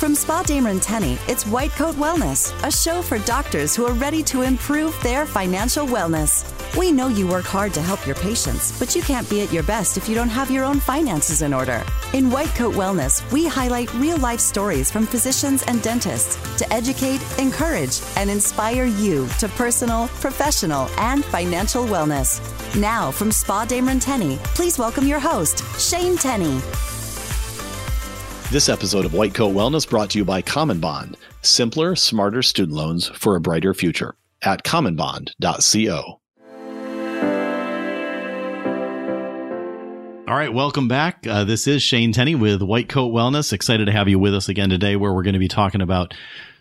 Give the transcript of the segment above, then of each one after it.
From Spaugh Dameron Tenny, it's White Coat Wellness, a show for doctors who are ready to improve their financial wellness. We know you work hard to help your patients, but you can't be at your best if you don't have your own finances in order. In White Coat Wellness, we highlight real life stories from physicians and dentists to educate, encourage, and inspire you to personal, professional, and financial wellness. Now, from Spaugh Dameron Tenny, please welcome your host, Shane Tenny. This episode of White Coat Wellness brought to you by Common Bond, simpler, smarter student loans for a brighter future at commonbond.co. All right, welcome back. Uh, this is Shane Tenny with White Coat Wellness. Excited to have you with us again today, where we're going to be talking about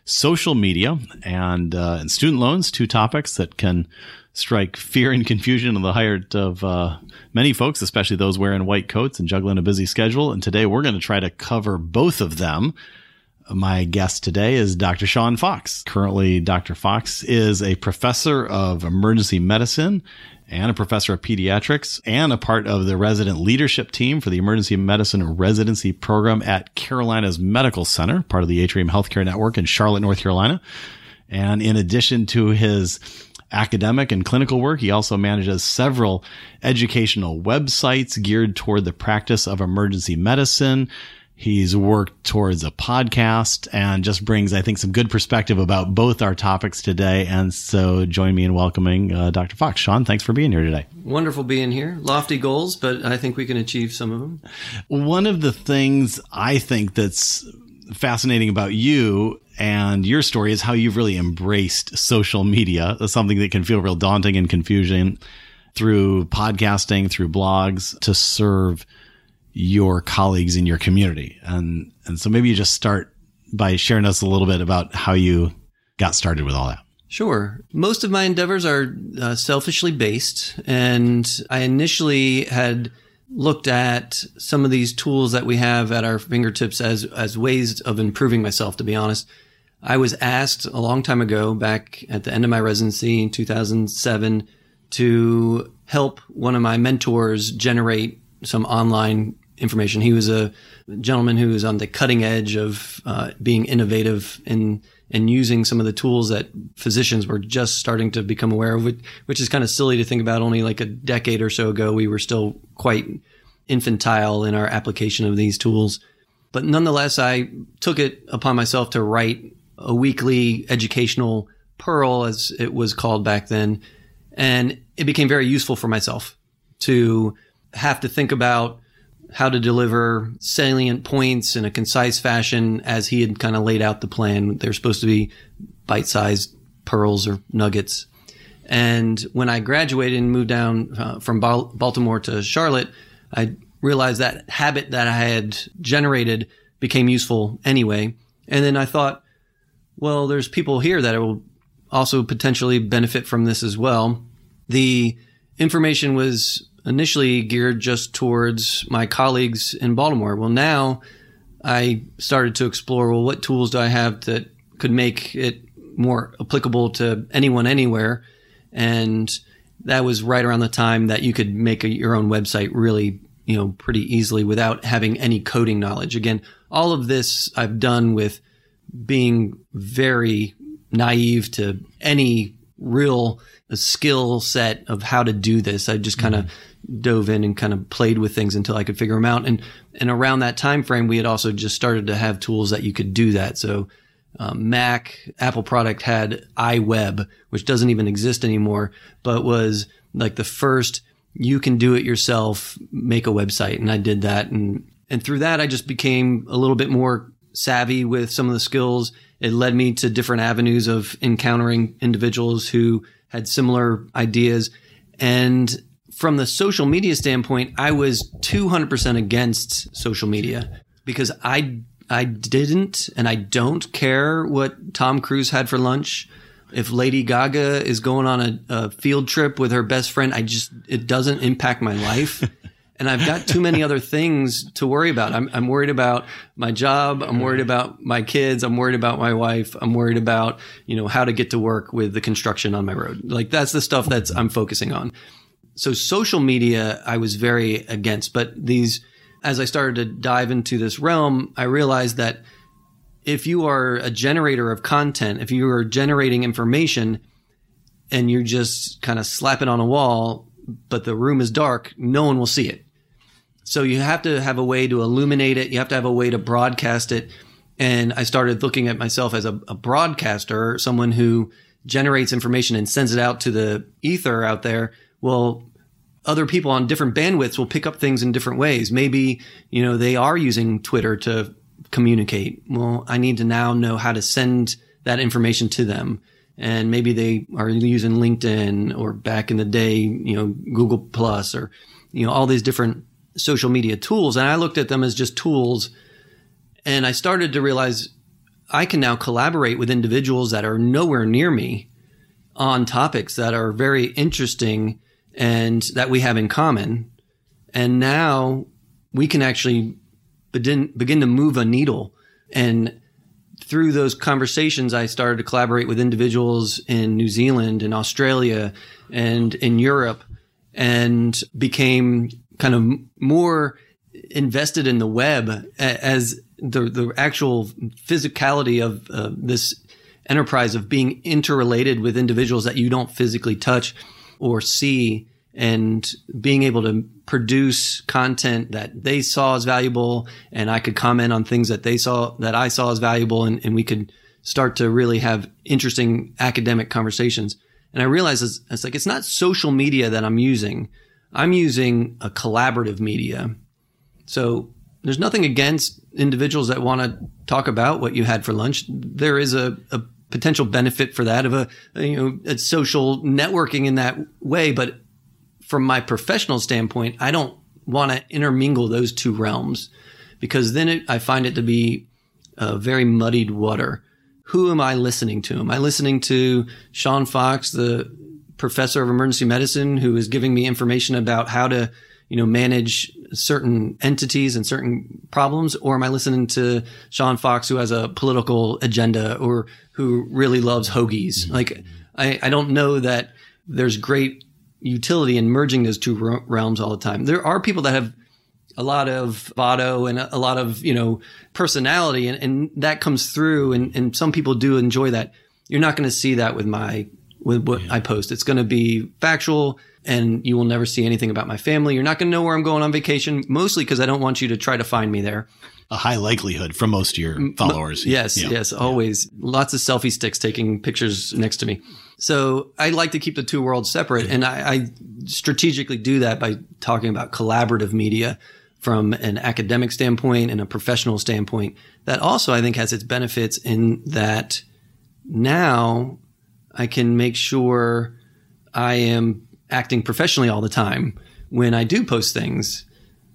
social media and uh, and student loans, two topics that can strike fear and confusion in the heart of uh, many folks, especially those wearing white coats and juggling a busy schedule. And today we're going to try to cover both of them. My guest today is Dr. Sean Fox. Currently, Dr. Fox is a professor of emergency medicine and a professor of pediatrics and a part of the resident leadership team for the emergency medicine residency program at Carolinas Medical Center, part of the Atrium Healthcare Network in Charlotte, North Carolina. And in addition to his academic and clinical work. He also manages several educational websites geared toward the practice of emergency medicine. He's worked towards a podcast and just brings, I think, some good perspective about both our topics today. And so join me in welcoming uh, Dr. Fox. Sean, thanks for being here today. Wonderful being here. Lofty goals, but I think we can achieve some of them. One of the things I think that's fascinating about you and your story is how you've really embraced social media, something that can feel real daunting and confusing through podcasting, through blogs to serve your colleagues in your community. And, and so maybe you just start by sharing us a little bit about how you got started with all that. Sure. Most of my endeavors are uh, selfishly based. And I initially had looked at some of these tools that we have at our fingertips as, as ways of improving myself, to be honest. I was asked a long time ago, back at the end of my residency in 2007, to help one of my mentors generate some online information. He was a gentleman who was on the cutting edge of uh, being innovative in and using some of the tools that physicians were just starting to become aware of, which is kind of silly to think about. Only like a decade or so ago, we were still quite infantile in our application of these tools. But nonetheless, I took it upon myself to write a weekly educational pearl, as it was called back then. And it became very useful for myself to have to think about how to deliver salient points in a concise fashion as he had kind of laid out the plan. They're supposed to be bite sized pearls or nuggets. And when I graduated and moved down uh, from Baltimore to Charlotte, I realized that habit that I had generated became useful anyway. And then I thought, well, there's people here that will also potentially benefit from this as well. The information was initially geared just towards my colleagues in Baltimore. Well, now I started to explore well, what tools do I have that could make it more applicable to anyone anywhere? And that was right around the time that you could make a, your own website really, you know, pretty easily without having any coding knowledge. Again, all of this I've done with being very naive to any real skill set of how to do this. I just kind of mm-hmm. Dove in and kind of played with things until I could figure them out. And and around that time frame, we had also just started to have tools that you could do that. So um, Mac Apple product had iWeb, which doesn't even exist anymore, but was like the first you can do it yourself, make a website, and I did that. And and through that, I just became a little bit more savvy with some of the skills. It led me to different avenues of encountering individuals who had similar ideas. And from the social media standpoint, I was 200% against social media because I I didn't and I don't care what Tom Cruise had for lunch. If Lady Gaga is going on a, a field trip with her best friend, I just it doesn't impact my life. and I've got too many other things to worry about. I'm, I'm worried about my job. I'm mm-hmm. worried about my kids. I'm worried about my wife. I'm worried about, you know, how to get to work with the construction on my road. Like that's the stuff that's I'm focusing on. So social media, I was very against, but these, as I started to dive into this realm, I realized that if you are a generator of content, if you are generating information and you just kind of slap it on a wall, but the room is dark, no one will see it. So you have to have a way to illuminate it. You have to have a way to broadcast it. And I started looking at myself as a, a broadcaster, someone who generates information and sends it out to the ether out there. Well, other people on different bandwidths will pick up things in different ways. Maybe, you know, they are using Twitter to communicate. Well, I need to now know how to send that information to them. And maybe they are using LinkedIn or back in the day, you know, Google Plus or, you know, all these different social media tools. And I looked at them as just tools. And I started to realize I can now collaborate with individuals that are nowhere near me on topics that are very interesting and that we have in common. And now we can actually begin, begin to move a needle. And through those conversations, I started to collaborate with individuals in New Zealand and Australia and in Europe and became kind of more invested in the web as the, the actual physicality of uh, this enterprise of being interrelated with individuals that you don't physically touch or see and being able to produce content that they saw as valuable and I could comment on things that they saw that I saw as valuable and, and we could start to really have interesting academic conversations. And I realized it's, it's like it's not social media that I'm using. I'm using a collaborative media. So there's nothing against individuals that want to talk about what you had for lunch. There is a, a potential benefit for that of a, a you know a social networking in that way, but from my professional standpoint, I don't want to intermingle those two realms because then it, I find it to be a very muddied water. Who am I listening to? Am I listening to Sean Fox, the professor of emergency medicine, who is giving me information about how to, you know, manage certain entities and certain problems? Or am I listening to Sean Fox, who has a political agenda or who really loves hoagies? Mm-hmm. Like, I, I don't know that there's great utility in merging those two realms all the time. There are people that have a lot of bravado and a lot of you know personality, and, and that comes through. And, and some people do enjoy that. You're not going to see that with my with what yeah. I post. It's going to be factual, and you will never see anything about my family. You're not going to know where I'm going on vacation, mostly because I don't want you to try to find me there. A high likelihood from most of your followers. Yes, yeah. yes, always. Yeah. Lots of selfie sticks taking pictures next to me. So I like to keep the two worlds separate. And I, I strategically do that by talking about collaborative media from an academic standpoint and a professional standpoint. That also, I think, has its benefits in that now I can make sure I am acting professionally all the time when I do post things.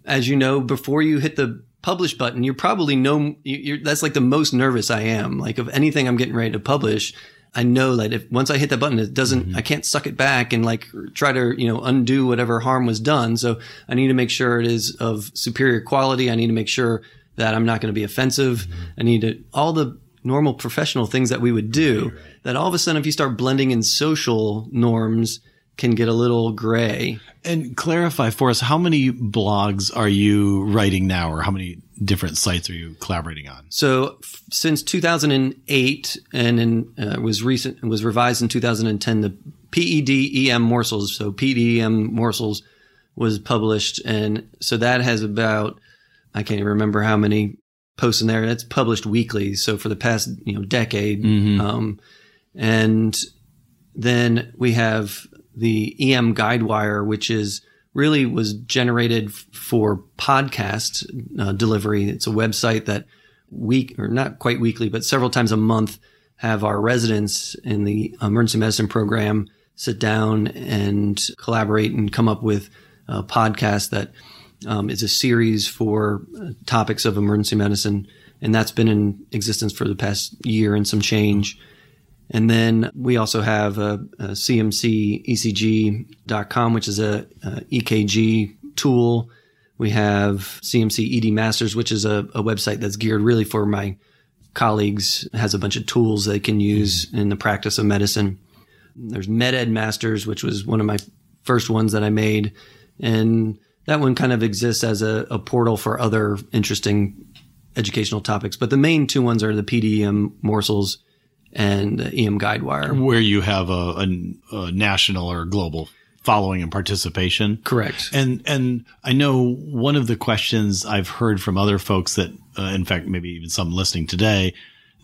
As you know, before you hit the publish button, you're probably no, that's like the most nervous I am. Like of anything I'm getting ready to publish, I know that if once I hit that button, it doesn't, mm-hmm. I can't suck it back and like try to, you know, undo whatever harm was done. So I need to make sure it is of superior quality. I need to make sure that I'm not going to be offensive. Mm-hmm. I need to, all the normal professional things that we would do right, right. that all of a sudden, if you start blending in social norms, can get a little gray. And clarify for us, how many blogs are you writing now, or how many different sites are you collaborating on? So f- since 2008, and in, uh, was recent it was revised in 2010, the PEDEM morsels. So PEDEM morsels was published, and so that has about I can't even remember how many posts in there. That's published weekly. So for the past you know decade, mm-hmm. um, and then we have the EM Guidewire, which is really was generated for podcast uh, delivery. It's a website that week or not quite weekly, but several times a month have our residents in the emergency medicine program sit down and collaborate and come up with a podcast that um, is a series for uh, topics of emergency medicine. And that's been in existence for the past year and some change. And then we also have a, a CMCECG.com, which is a, a, EKG tool. We have CMC ED Masters, which is a, a, website that's geared really for my colleagues. It has a bunch of tools they can use mm-hmm. in the practice of medicine. There's MedEd Masters, which was one of my first ones that I made. And that one kind of exists as a, a portal for other interesting educational topics. But the main two ones are the PEDEM morsels and EM Guidewire. Where you have a, a, a national or global following and participation. Correct. And and I know one of the questions I've heard from other folks that, uh, in fact, maybe even some listening today,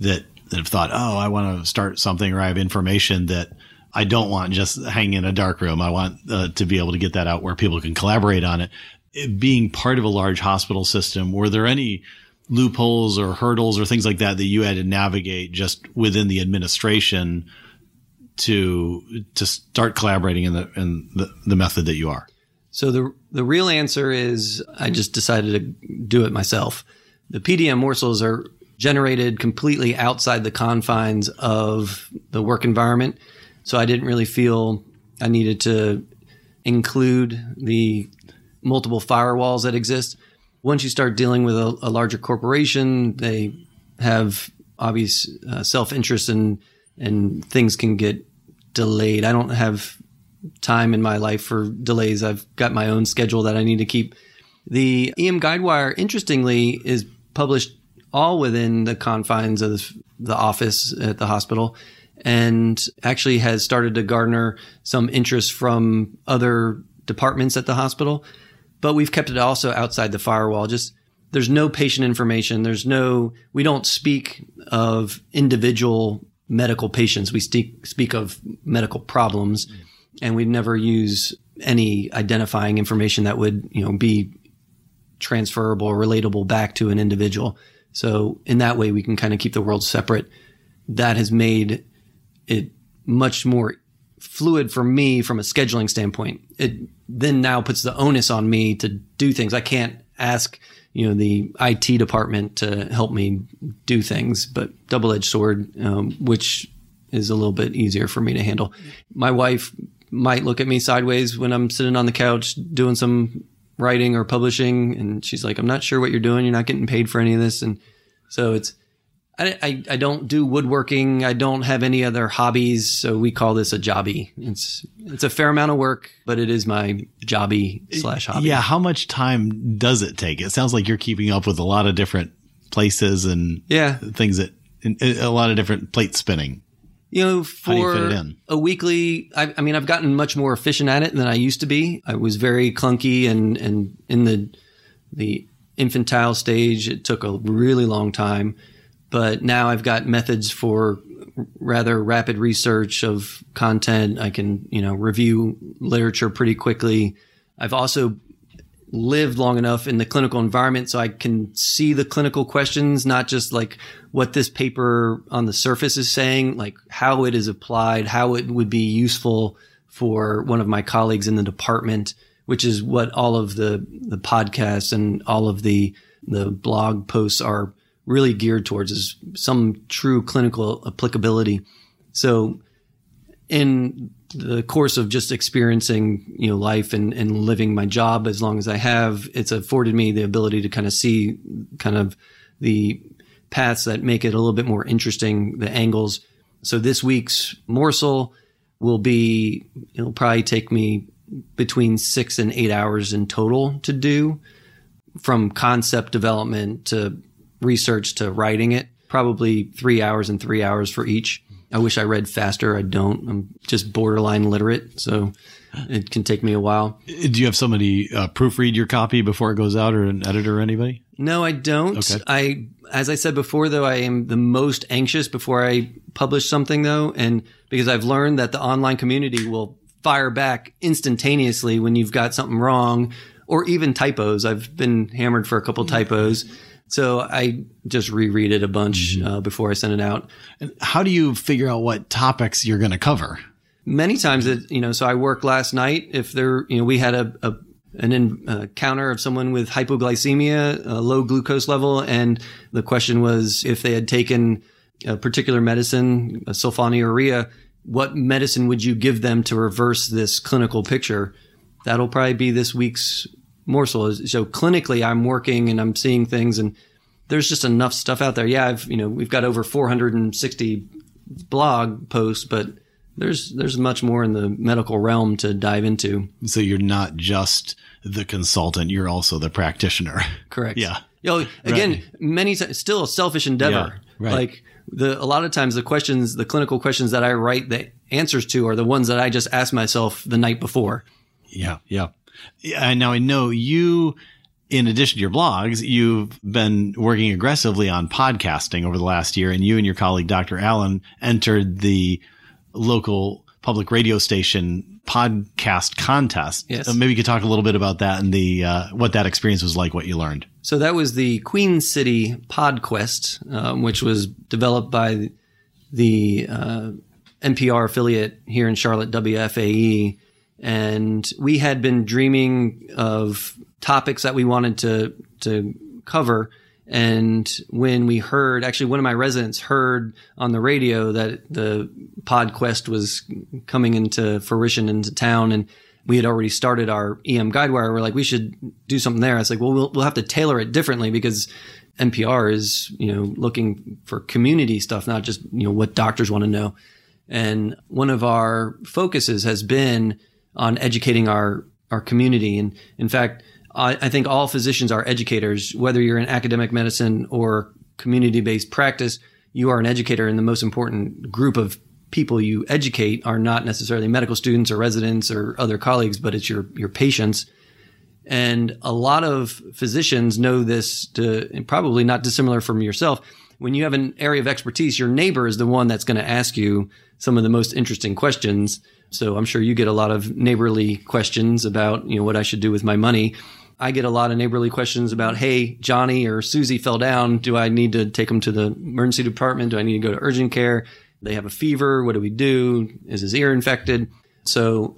that that have thought, oh, I want to start something or I have information that I don't want just hanging in a dark room. I want uh, to be able to get that out where people can collaborate on it. it. Being part of a large hospital system, were there any loopholes or hurdles or things like that that you had to navigate just within the administration to to start collaborating in the in the, the method that you are? So the the real answer is I just decided to do it myself. The PEDEM morsels are generated completely outside the confines of the work environment. So I didn't really feel I needed to include the multiple firewalls that exist. Once you start dealing with a, a larger corporation, they have obvious uh, self interest and and things can get delayed. I don't have time in my life for delays. I've got my own schedule that I need to keep. The EM Guidewire, interestingly, is published all within the confines of the office at the hospital and actually has started to garner some interest from other departments at the hospital. But we've kept it also outside the firewall. Just there's no patient information. There's no, we don't speak of individual medical patients. We speak, speak of medical problems and we never use any identifying information that would, you know, be transferable or relatable back to an individual. So in that way, we can kind of keep the world separate. That has made it much more fluid for me from a scheduling standpoint. It then now puts the onus on me to do things. I can't ask, you know, the IT department to help me do things, but double edged sword, um, which is a little bit easier for me to handle. My wife might look at me sideways when I'm sitting on the couch doing some writing or publishing. And she's like, I'm not sure what you're doing. You're not getting paid for any of this. And so it's, I, I, I, don't do woodworking. I don't have any other hobbies. So we call this a jobby. It's, it's a fair amount of work, but it is my jobby slash hobby. Yeah. How much time does it take? It sounds like you're keeping up with a lot of different places and yeah, things that a lot of different plate spinning. You know, for you a weekly, I, I, mean, I've gotten much more efficient at it than I used to be. I was very clunky and, and in the, the infantile stage, it took a really long time. But now I've got methods for rather rapid research of content. I can, you know, review literature pretty quickly. I've also lived long enough in the clinical environment so I can see the clinical questions, not just like what this paper on the surface is saying, like how it is applied, how it would be useful for one of my colleagues in the department, which is what all of the, the podcasts and all of the, the blog posts are really geared towards is some true clinical applicability. So in the course of just experiencing, you know, life and, and living my job as long as I have, it's afforded me the ability to kind of see kind of the paths that make it a little bit more interesting, the angles. So this week's morsel will be, it'll probably take me between six and eight hours in total to do from concept development to research to writing it, probably three hours and three hours for each. I wish I read faster. I don't. I'm just borderline literate, so it can take me a while. Do you have somebody uh, proofread your copy before it goes out, or an editor, or anybody? No, I don't. Okay. I, as I said before, though, I am the most anxious before I publish something, though, and because I've learned that the online community will fire back instantaneously when you've got something wrong, or even typos. I've been hammered for a couple typos. So I just reread it a bunch mm-hmm. uh, before I send it out. And how do you figure out what topics you're going to cover? Many times, it, you know, so I worked last night. If there, you know, we had a, a an encounter of someone with hypoglycemia, a low glucose level, and the question was if they had taken a particular medicine, a sulfonylurea, what medicine would you give them to reverse this clinical picture? That'll probably be this week's morsel. Is so clinically, I'm working and I'm seeing things, and there's just enough stuff out there. Yeah, I've you know we've got over 460 blog posts, but there's there's much more in the medical realm to dive into. So you're not just the consultant; you're also the practitioner. Correct. Yeah. You know, again, right. many still a selfish endeavor. Yeah, right. Like the, a lot of times the questions, the clinical questions that I write the answers to are the ones that I just asked myself the night before. Yeah. Yeah. Yeah now I know you, in addition to your blogs, you've been working aggressively on podcasting over the last year and you and your colleague, Dr. Allen entered the local public radio station podcast contest. Yes. Uh, maybe you could talk a little bit about that and the uh, what that experience was like, what you learned. So that was the Queen City PodQuest, um, which was developed by the uh, NPR affiliate here in Charlotte, WFAE, and we had been dreaming of topics that we wanted to to cover and when we heard, actually, one of my residents heard on the radio that the PodQuest was coming into fruition into town, and we had already started our EM Guidewire. We're like, we should do something there. It's like, well, we'll we'll have to tailor it differently because NPR is you know looking for community stuff, not just you know what doctors want to know. And one of our focuses has been on educating our our community, and in fact I, think all physicians are educators, whether you're in academic medicine or community based practice, you are an educator. And the most important group of people you educate are not necessarily medical students or residents or other colleagues, but it's your, your patients. And a lot of physicians know this to probably not dissimilar from yourself. When you have an area of expertise, your neighbor is the one that's going to ask you some of the most interesting questions. So I'm sure you get a lot of neighborly questions about, you know, what I should do with my money. I get a lot of neighborly questions about, hey, Johnny or Susie fell down. Do I need to take them to the emergency department? Do I need to go to urgent care? They have a fever. What do we do? Is his ear infected? So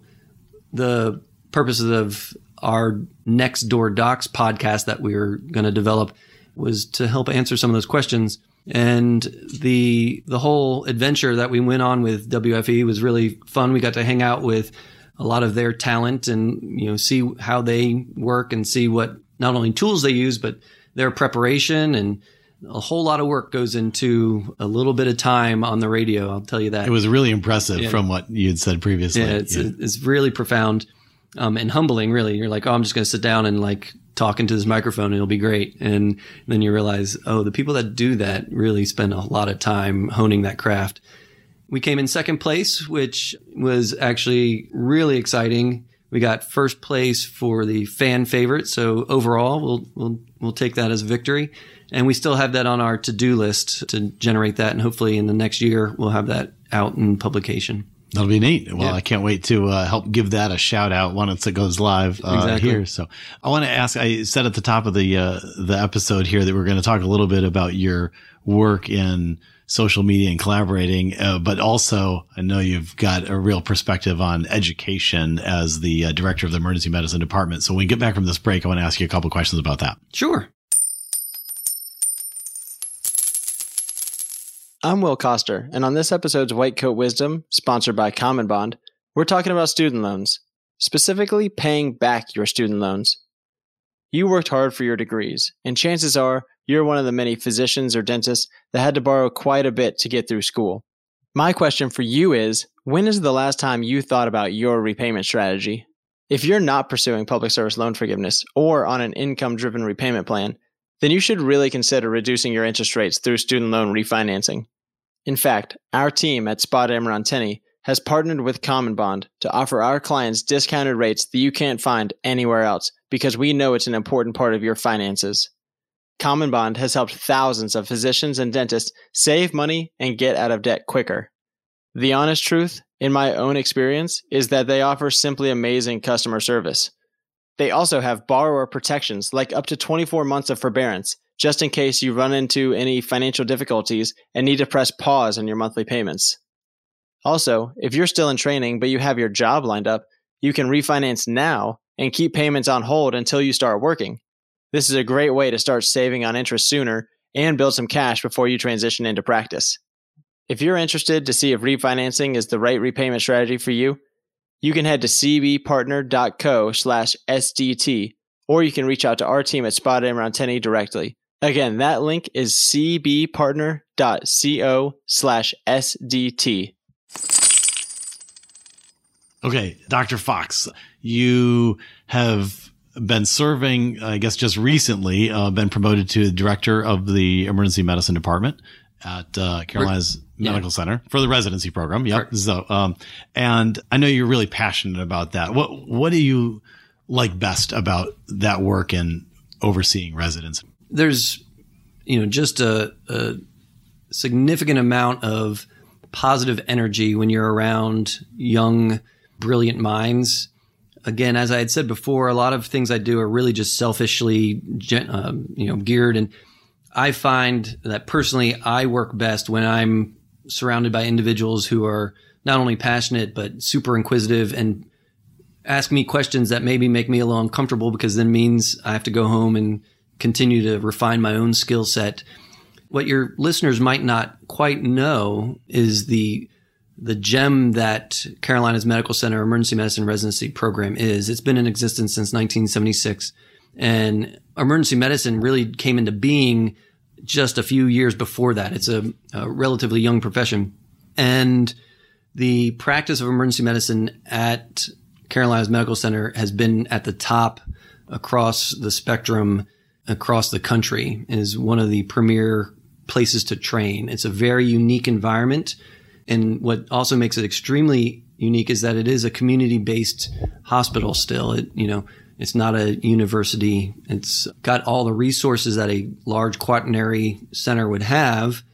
the purposes of our next door docs podcast that we are going to develop was to help answer some of those questions. And the the whole adventure that we went on with WFAE was really fun. We got to hang out with a lot of their talent and you know see how they work and see what not only tools they use but their preparation and a whole lot of work goes into a little bit of time on the radio. I'll tell you that. It was really impressive yeah. from what you had said previously. Yeah, it's, yeah. it's really profound um, and humbling, really. You're like, oh, I'm just going to sit down and like talk into this microphone and it'll be great. And then you realize, oh, the people that do that really spend a lot of time honing that craft. We came in second place, which was actually really exciting. We got first place for the fan favorite, so overall, we'll we'll we'll take that as a victory. And we still have that on our to-do list to generate that, and hopefully in the next year we'll have that out in publication. That'll be neat. Well, yeah. I can't wait to uh, help give that a shout out once it goes live uh, exactly. here. So I want to ask. I said at the top of the uh, the episode here that we're going to talk a little bit about your work in social media and collaborating, uh, but also I know you've got a real perspective on education as the uh, director of the emergency medicine department. So when we get back from this break, I want to ask you a couple questions about that. Sure. I'm Will Koster, and on this episode's White Coat Wisdom, sponsored by Common Bond, we're talking about student loans, specifically paying back your student loans. You worked hard for your degrees, and chances are you're one of the many physicians or dentists that had to borrow quite a bit to get through school. My question for you is when is the last time you thought about your repayment strategy? If you're not pursuing public service loan forgiveness or on an income driven repayment plan, then you should really consider reducing your interest rates through student loan refinancing. In fact, our team at Spaugh Tenny has partnered with Common Bond to offer our clients discounted rates that you can't find anywhere else because we know it's an important part of your finances. Common Bond has helped thousands of physicians and dentists save money and get out of debt quicker. The honest truth, in my own experience, is that they offer simply amazing customer service. They also have borrower protections like up to 24 months of forbearance, just in case you run into any financial difficulties and need to press pause on your monthly payments. Also, if you're still in training but you have your job lined up, you can refinance now and keep payments on hold until you start working. This is a great way to start saving on interest sooner and build some cash before you transition into practice. If you're interested to see if refinancing is the right repayment strategy for you, you can head to cbpartner.co slash SDT, or you can reach out to our team at Spaugh Dameron Tenny directly. Again, that link is cbpartner.co slash SDT. Okay, Dr. Fox, you have been serving, I guess, just recently, uh, been promoted to director of the emergency medicine department at uh, Carolinas yeah. Medical Center for the residency program. Yep. Sure. So, um, and I know you're really passionate about that. What What do you like best about that work and overseeing residents? There's, you know, just a, a significant amount of positive energy when you're around young, brilliant minds. Again, as I had said before, a lot of things I do are really just selfishly, uh, you know, geared. And I find that personally, I work best when I'm surrounded by individuals who are not only passionate but super inquisitive and ask me questions that maybe make me a little uncomfortable because then means I have to go home and continue to refine my own skill set. What your listeners might not quite know is the the gem that Carolinas Medical Center Emergency Medicine Residency Program is. It's been in existence since 1976, and emergency medicine really came into being just a few years before that. It's a, a relatively young profession, and the practice of emergency medicine at Carolinas Medical Center has been at the top across the spectrum across the country is one of the premier places to train. It's a very unique environment. And what also makes it extremely unique is that it is a community based hospital still. It, you know, it's not a university. It's got all the resources that a large quaternary center would have,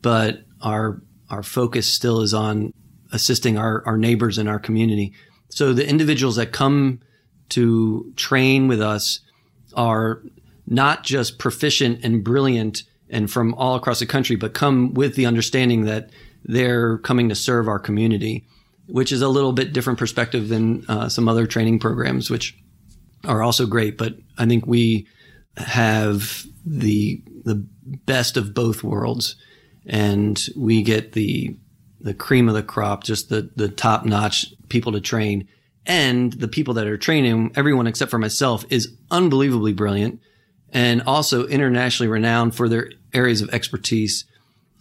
but our our focus still is on assisting our, our neighbors in our community. So the individuals that come to train with us are not just proficient and brilliant and from all across the country, but come with the understanding that they're coming to serve our community, which is a little bit different perspective than uh, some other training programs, which are also great. But I think we have the the best of both worlds, and we get the the cream of the crop, just the the top notch people to train. And the people that are training, everyone except for myself, is unbelievably brilliant and also internationally renowned for their areas of expertise.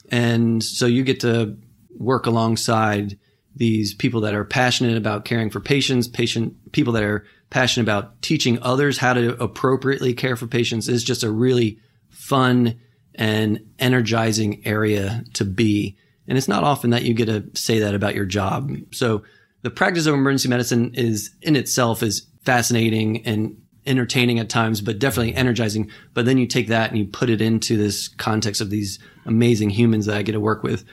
And so you get to work alongside these people that are passionate about caring for patients, patient people that are passionate about teaching others how to appropriately care for patients is just a really fun and energizing area to be. And it's not often that you get to say that about your job. So the practice of emergency medicine is in itself is fascinating and entertaining at times, but definitely energizing. But then you take that and you put it into this context of these amazing humans that I get to work with.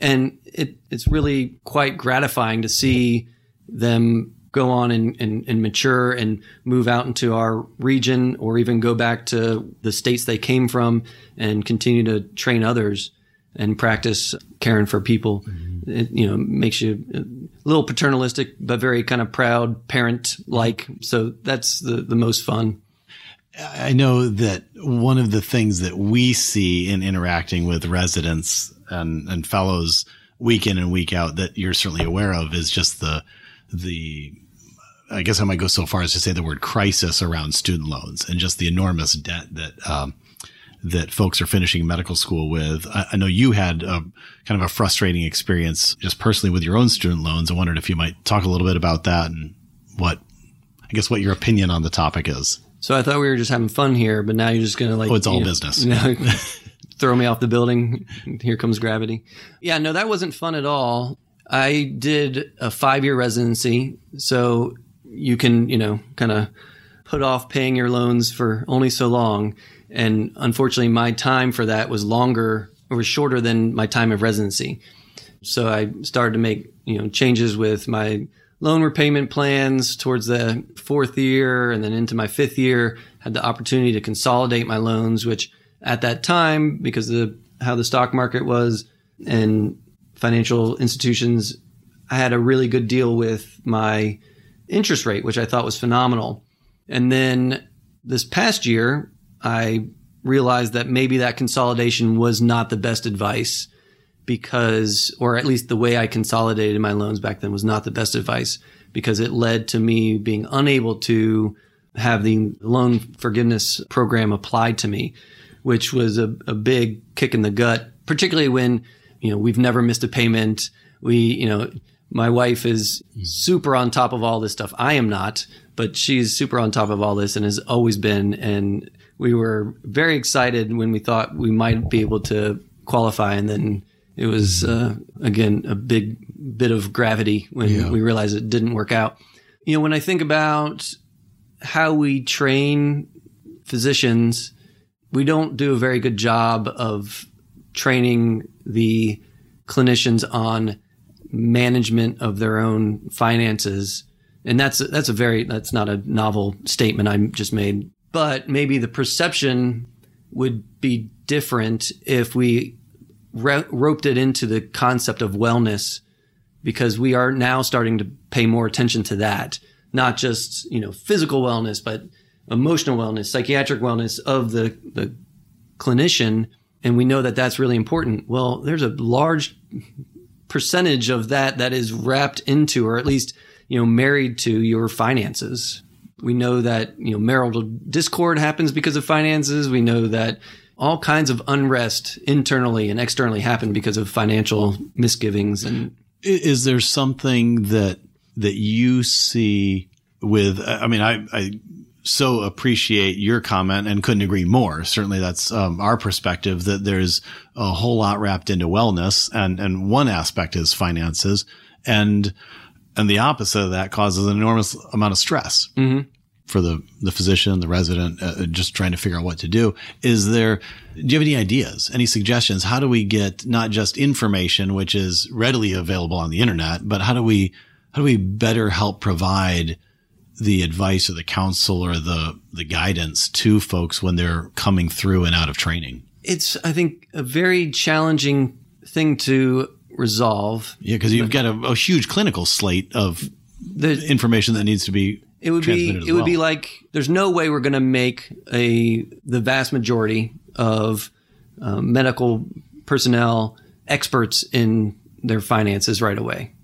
And it, it's really quite gratifying to see them go on and, and, and, mature and move out into our region or even go back to the states they came from and continue to train others and practice caring for people. Mm-hmm. It, you know, makes you a little paternalistic, but very kind of proud parent like. So that's the, the most fun. I know that one of the things that we see in interacting with residents and, and fellows week in and week out that you're certainly aware of is just the, the, I guess I might go so far as to say the word crisis around student loans and just the enormous debt that, um, that folks are finishing medical school with. I, I, know you had a kind of a frustrating experience just personally with your own student loans. I wondered if you might talk a little bit about that and what, I guess, what your opinion on the topic is. So I thought we were just having fun here, but now you're just going to like, oh, it's all know, business. You know, throw me off the building. Here comes gravity. Yeah, no, that wasn't fun at all. I did a five year residency. So you can, you know, kind of put off paying your loans for only so long. And unfortunately, my time for that was longer or was shorter than my time of residency. So I started to make, you know, changes with my loan repayment plans towards the fourth year and then into my fifth year. Had the opportunity to consolidate my loans, which at that time, because of how the stock market was and financial institutions, I had a really good deal with my interest rate, which I thought was phenomenal. And then this past year, I realized that maybe that consolidation was not the best advice because, or at least the way I consolidated my loans back then was not the best advice because it led to me being unable to have the loan forgiveness program applied to me, which was a, a big kick in the gut, particularly when, you know, we've never missed a payment. We, you know, my wife is super on top of all this stuff. I am not, but she's super on top of all this and has always been. And we were very excited when we thought we might be able to qualify. And then it was, uh, again, a big bit of gravity when Yeah. we realized it didn't work out. You know, when I think about how we train physicians, we don't do a very good job of training the clinicians on management of their own finances. And that's that's a very that's not a novel statement I just made, but maybe the perception would be different if we ro- roped it into the concept of wellness because we are now starting to pay more attention to that, not just, you know, physical wellness, but emotional wellness, psychiatric wellness of the, the clinician. And we know that that's really important. Well, there's a large percentage of that that is wrapped into, or at least, you know, married to your finances. We know that, you know, marital discord happens because of finances. We know that all kinds of unrest internally and externally happen because of financial misgivings and Is there something that that you see with? I mean, I, I so appreciate your comment and couldn't agree more. Certainly, that's um, our perspective that there's a whole lot wrapped into wellness, and and one aspect is finances, and and the opposite of that causes an enormous amount of stress for the the physician, the resident, uh, just trying to figure out what to do. Is there? Do you have any ideas, any suggestions? How do we get not just information, which is readily available on the internet, but how do we how do we better help provide the advice or the counsel or the the guidance to folks when they're coming through and out of training? it's i think a very challenging thing to resolve Yeah, because you've got a, a huge clinical slate of the, information that needs to be it would be it would be like there's no way we're going to make a the vast majority of uh, medical personnel experts in their finances right away.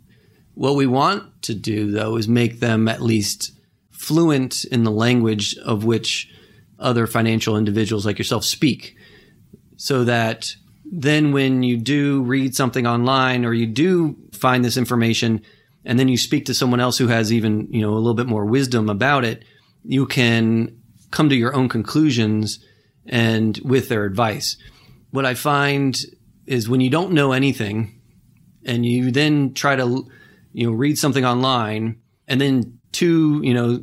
What we want to do though is make them at least fluent in the language of which other financial individuals like yourself speak so that then when you do read something online or you do find this information and then you speak to someone else who has even you know a little bit more wisdom about it you can come to your own conclusions and with their advice. What i find is when you don't know anything and you then try to you know read something online and then two you know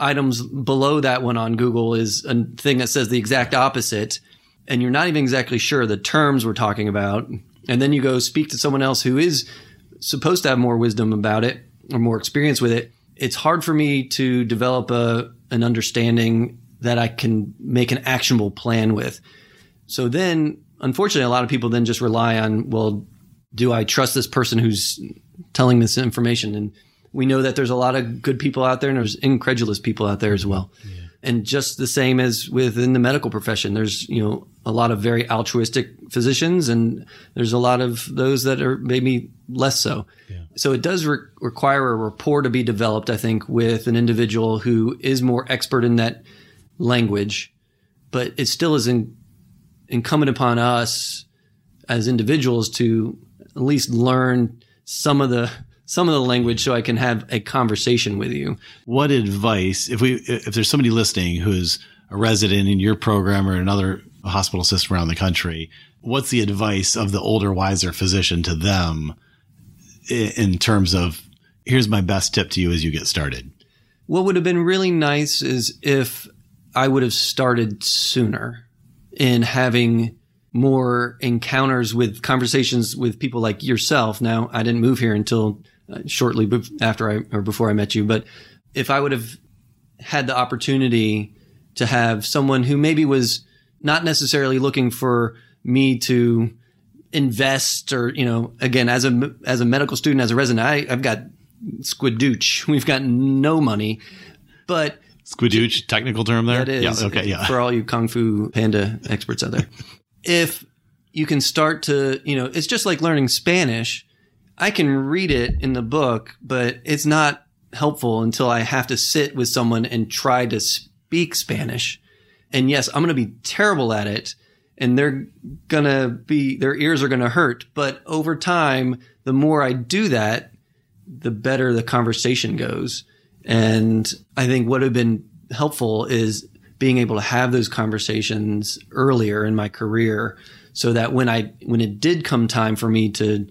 items below that one on google is a thing that says the exact opposite and you're not even exactly sure the terms we're talking about. And then you go speak to someone else who is supposed to have more wisdom about it or more experience with it it's hard for me to develop a an understanding that i can make an actionable plan with. So then unfortunately a lot of people then just rely on well do i trust this person who's telling this information? And we know that there's a lot of good people out there and there's incredulous people out there as well and just the same as within the medical profession there's you know a lot of very altruistic physicians and there's a lot of those that are maybe less so. So it does re- require a rapport to be developed i think with an individual who is more expert in that language but it still is in, incumbent upon us as individuals to at least learn some of the some of the language so I can have a conversation with you. what advice if we if there's somebody listening who's a resident in your program or another hospital system around the country what's the advice of the older wiser physician to them in terms of here's my best tip to you as you get started What would have been really nice is if I would have started sooner in having more encounters with conversations with people like yourself. Now, I didn't move here until uh, shortly after I or before I met you, but if I would have had the opportunity to have someone who maybe was not necessarily looking for me to invest or you know again as a as a medical student as a resident I, I've got squidooch. We've got no money but squidooch technical term there? That is. Yeah okay yeah. For all you kung fu panda experts out there. If you can start to you know it's just like learning spanish i can read it in the book but it's not helpful until i have to sit with someone and try to speak spanish. And yes i'm going to be terrible at it and they're going to be their ears are going to hurt but over time the more i do that the better the conversation goes. And I think what would have been helpful is being able to have those conversations earlier in my career so that when I when it did come time for me to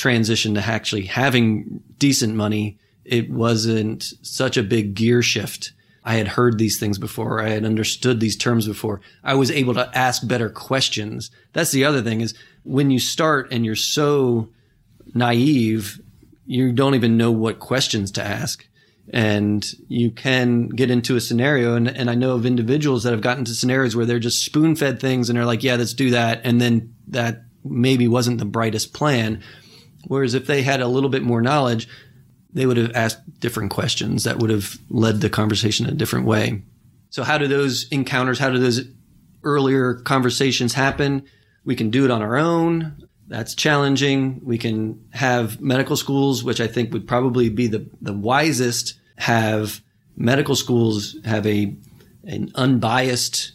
transition to actually having decent money, it wasn't such a big gear shift. I had heard these things before. I had understood these terms before. I was able to ask better questions. That's the other thing is when you start and you're so naive, you don't even know what questions to ask and you can get into a scenario and, and i know of individuals that have gotten to scenarios where they're just spoon fed things and they're like yeah let's do that and then that maybe wasn't the brightest plan whereas if they had a little bit more knowledge they would have asked different questions that would have led the conversation a different way so how do those encounters how do those earlier conversations happen we can do it on our own that's challenging. We can have medical schools, which I think would probably be the, the wisest have medical schools have a an unbiased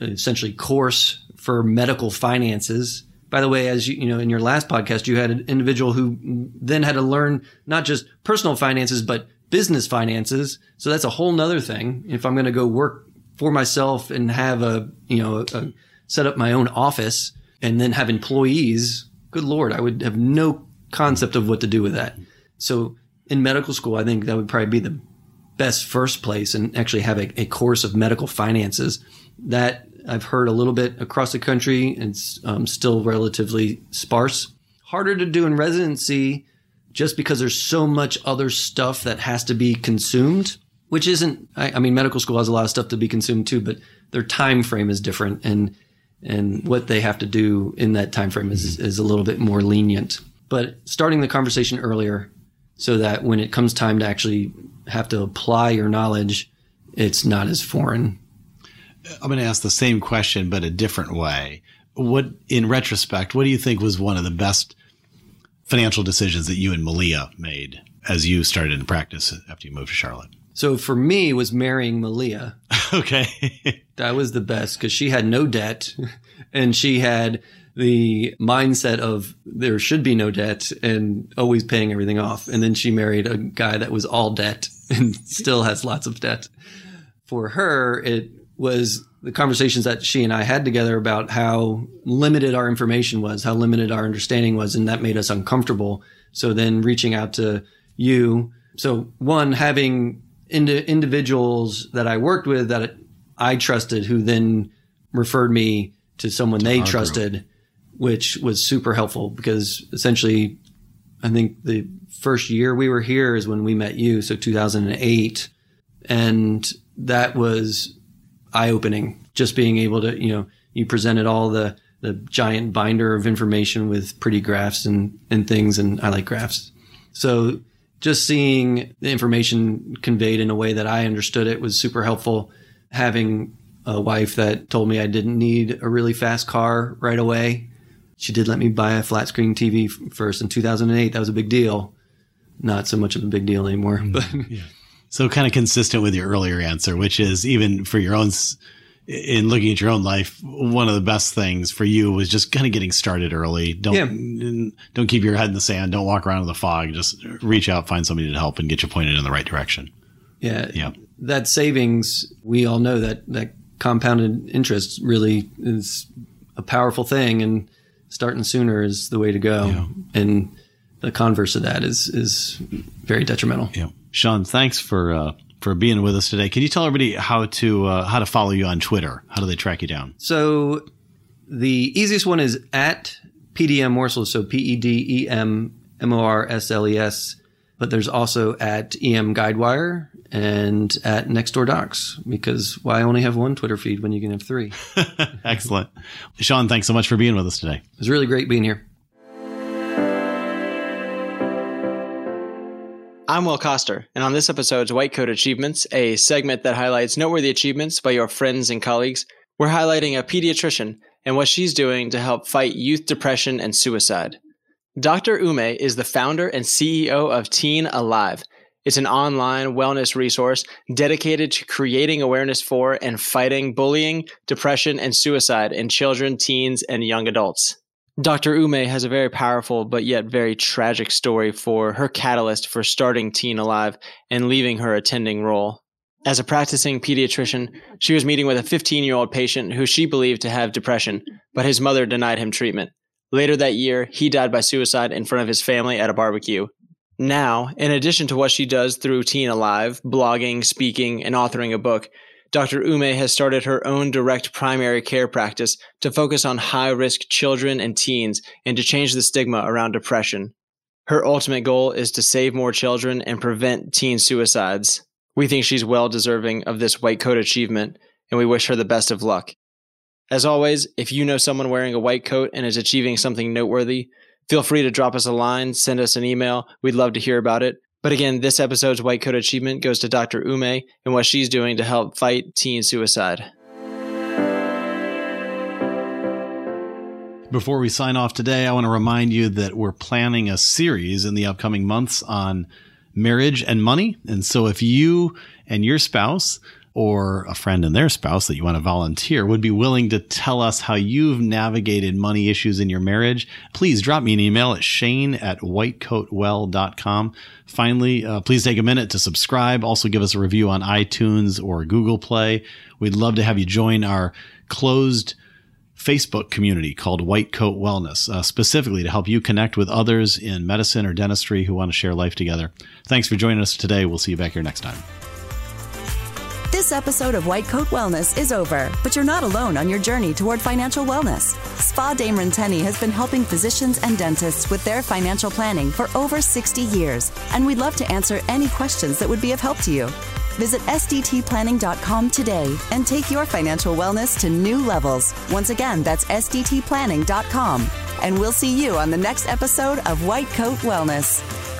essentially course for medical finances. By the way, as you, you know, in your last podcast, you had an individual who then had to learn not just personal finances, but business finances. So that's a whole nother thing. If I'm going to go work for myself and have a, you know, a, set up my own office and then have employees, good Lord, I would have no concept of what to do with that. So in medical school, I think that would probably be the best first place and actually have a, a course of medical finances that I've heard a little bit across the country. It's um, still relatively sparse. Harder to do in residency just because there's so much other stuff that has to be consumed, which isn't, I, I mean, medical school has a lot of stuff to be consumed too, but their time frame is different and, and what they have to do in that time frame is, is a little bit more lenient. But starting the conversation earlier so that when it comes time to actually have to apply your knowledge, it's not as foreign. I'm going to ask the same question, but a different way. What, in retrospect, what do you think was one of the best financial decisions that you and Malia made as you started in practice after you moved to Charlotte? So for me, was marrying Malia. okay, that was the best because she had no debt, and she had the mindset of there should be no debt and always paying everything off. And then she married a guy that was all debt and still has lots of debt. For her, it was the conversations that she and I had together about how limited our information was, how limited our understanding was, and that made us uncomfortable. So then reaching out to you. So one, having indi- individuals that I worked with that I trusted who then referred me to someone to they ah, trusted. Group which was super helpful because essentially, I think the first year we were here is when we met you, so 2008, and that was eye opening. Just being able to, you know, you presented all the the giant binder of information with pretty graphs and and things, and I like graphs. So just seeing the information conveyed in a way that I understood it was super helpful. Having a wife that told me I didn't need a really fast car right away she did let me buy a flat screen TV first in 2008. That was a big deal. Not so much of a big deal anymore, but yeah. So kind of consistent with your earlier answer, which is even for your own in looking at your own life, one of the best things for you was just kind of getting started early. Don't yeah. don't keep your head in the sand. Don't walk around in the fog. Just reach out, find somebody to help, and get you pointed in the right direction. Yeah, yeah. That savings, we all know that that compounded interest really is a powerful thing, and starting sooner is the way to go. Yeah. And the converse of that is is very detrimental. Yeah. Sean, thanks for uh, for being with us today. Can you tell everybody how to uh, how to follow you on Twitter? How do they track you down? So the easiest one is at PEDEM Morsels. So P E D E M M O R S L E S. But there's also at EM Guidewire and at Nextdoor Docs because why only have one Twitter feed when you can have three? Excellent. Sean, thanks so much for being with us today. It was really great being here. I'm Will Koster, and on this episode's White Coat Achievements, a segment that highlights noteworthy achievements by your friends and colleagues, we're highlighting a pediatrician and what she's doing to help fight youth depression and suicide. Dr. Ume is the founder and CEO of Teen Alive, it's an online wellness resource dedicated to creating awareness for and fighting bullying, depression, and suicide in children, teens, and young adults. Dr. Ume has a very powerful but yet very tragic story for her catalyst for starting Teen Alive and leaving her attending role. As a practicing pediatrician, she was meeting with a 15 year old patient who she believed to have depression, but his mother denied him treatment. Later that year, he died by suicide in front of his family at a barbecue. Now, in addition to what she does through Teen Alive, blogging, speaking, and authoring a book, Dr. Ume has started her own direct primary care practice to focus on high risk children and teens and to change the stigma around depression. Her ultimate goal is to save more children and prevent teen suicides. We think she's well deserving of this white coat achievement, and we wish her the best of luck. As always, if you know someone wearing a white coat and is achieving something noteworthy, feel free to drop us a line, send us an email. We'd love to hear about it. But again, this episode's white coat achievement goes to Dr. Ume and what she's doing to help fight teen suicide. Before we sign off today, I want to remind you that we're planning a series in the upcoming months on marriage and money. And so if you and your spouse or a friend and their spouse that you want to volunteer would be willing to tell us how you've navigated money issues in your marriage, please drop me an email at shane at whitecoatwell.com. Finally, uh, please take a minute to subscribe. Also, give us a review on iTunes or Google Play. We'd love to have you join our closed Facebook community called White Coat Wellness, uh, specifically to help you connect with others in medicine or dentistry who want to share life together. Thanks for joining us today. We'll see you back here next time. This episode of White Coat Wellness is over, but you're not alone on your journey toward financial wellness. Spaugh Dameron Tenny has been helping physicians and dentists with their financial planning for over 60 years, and we'd love to answer any questions that would be of help to you. Visit SDTplanning.com today and take your financial wellness to new levels. Once again, that's SDTplanning.com. And we'll see you on the next episode of White Coat Wellness.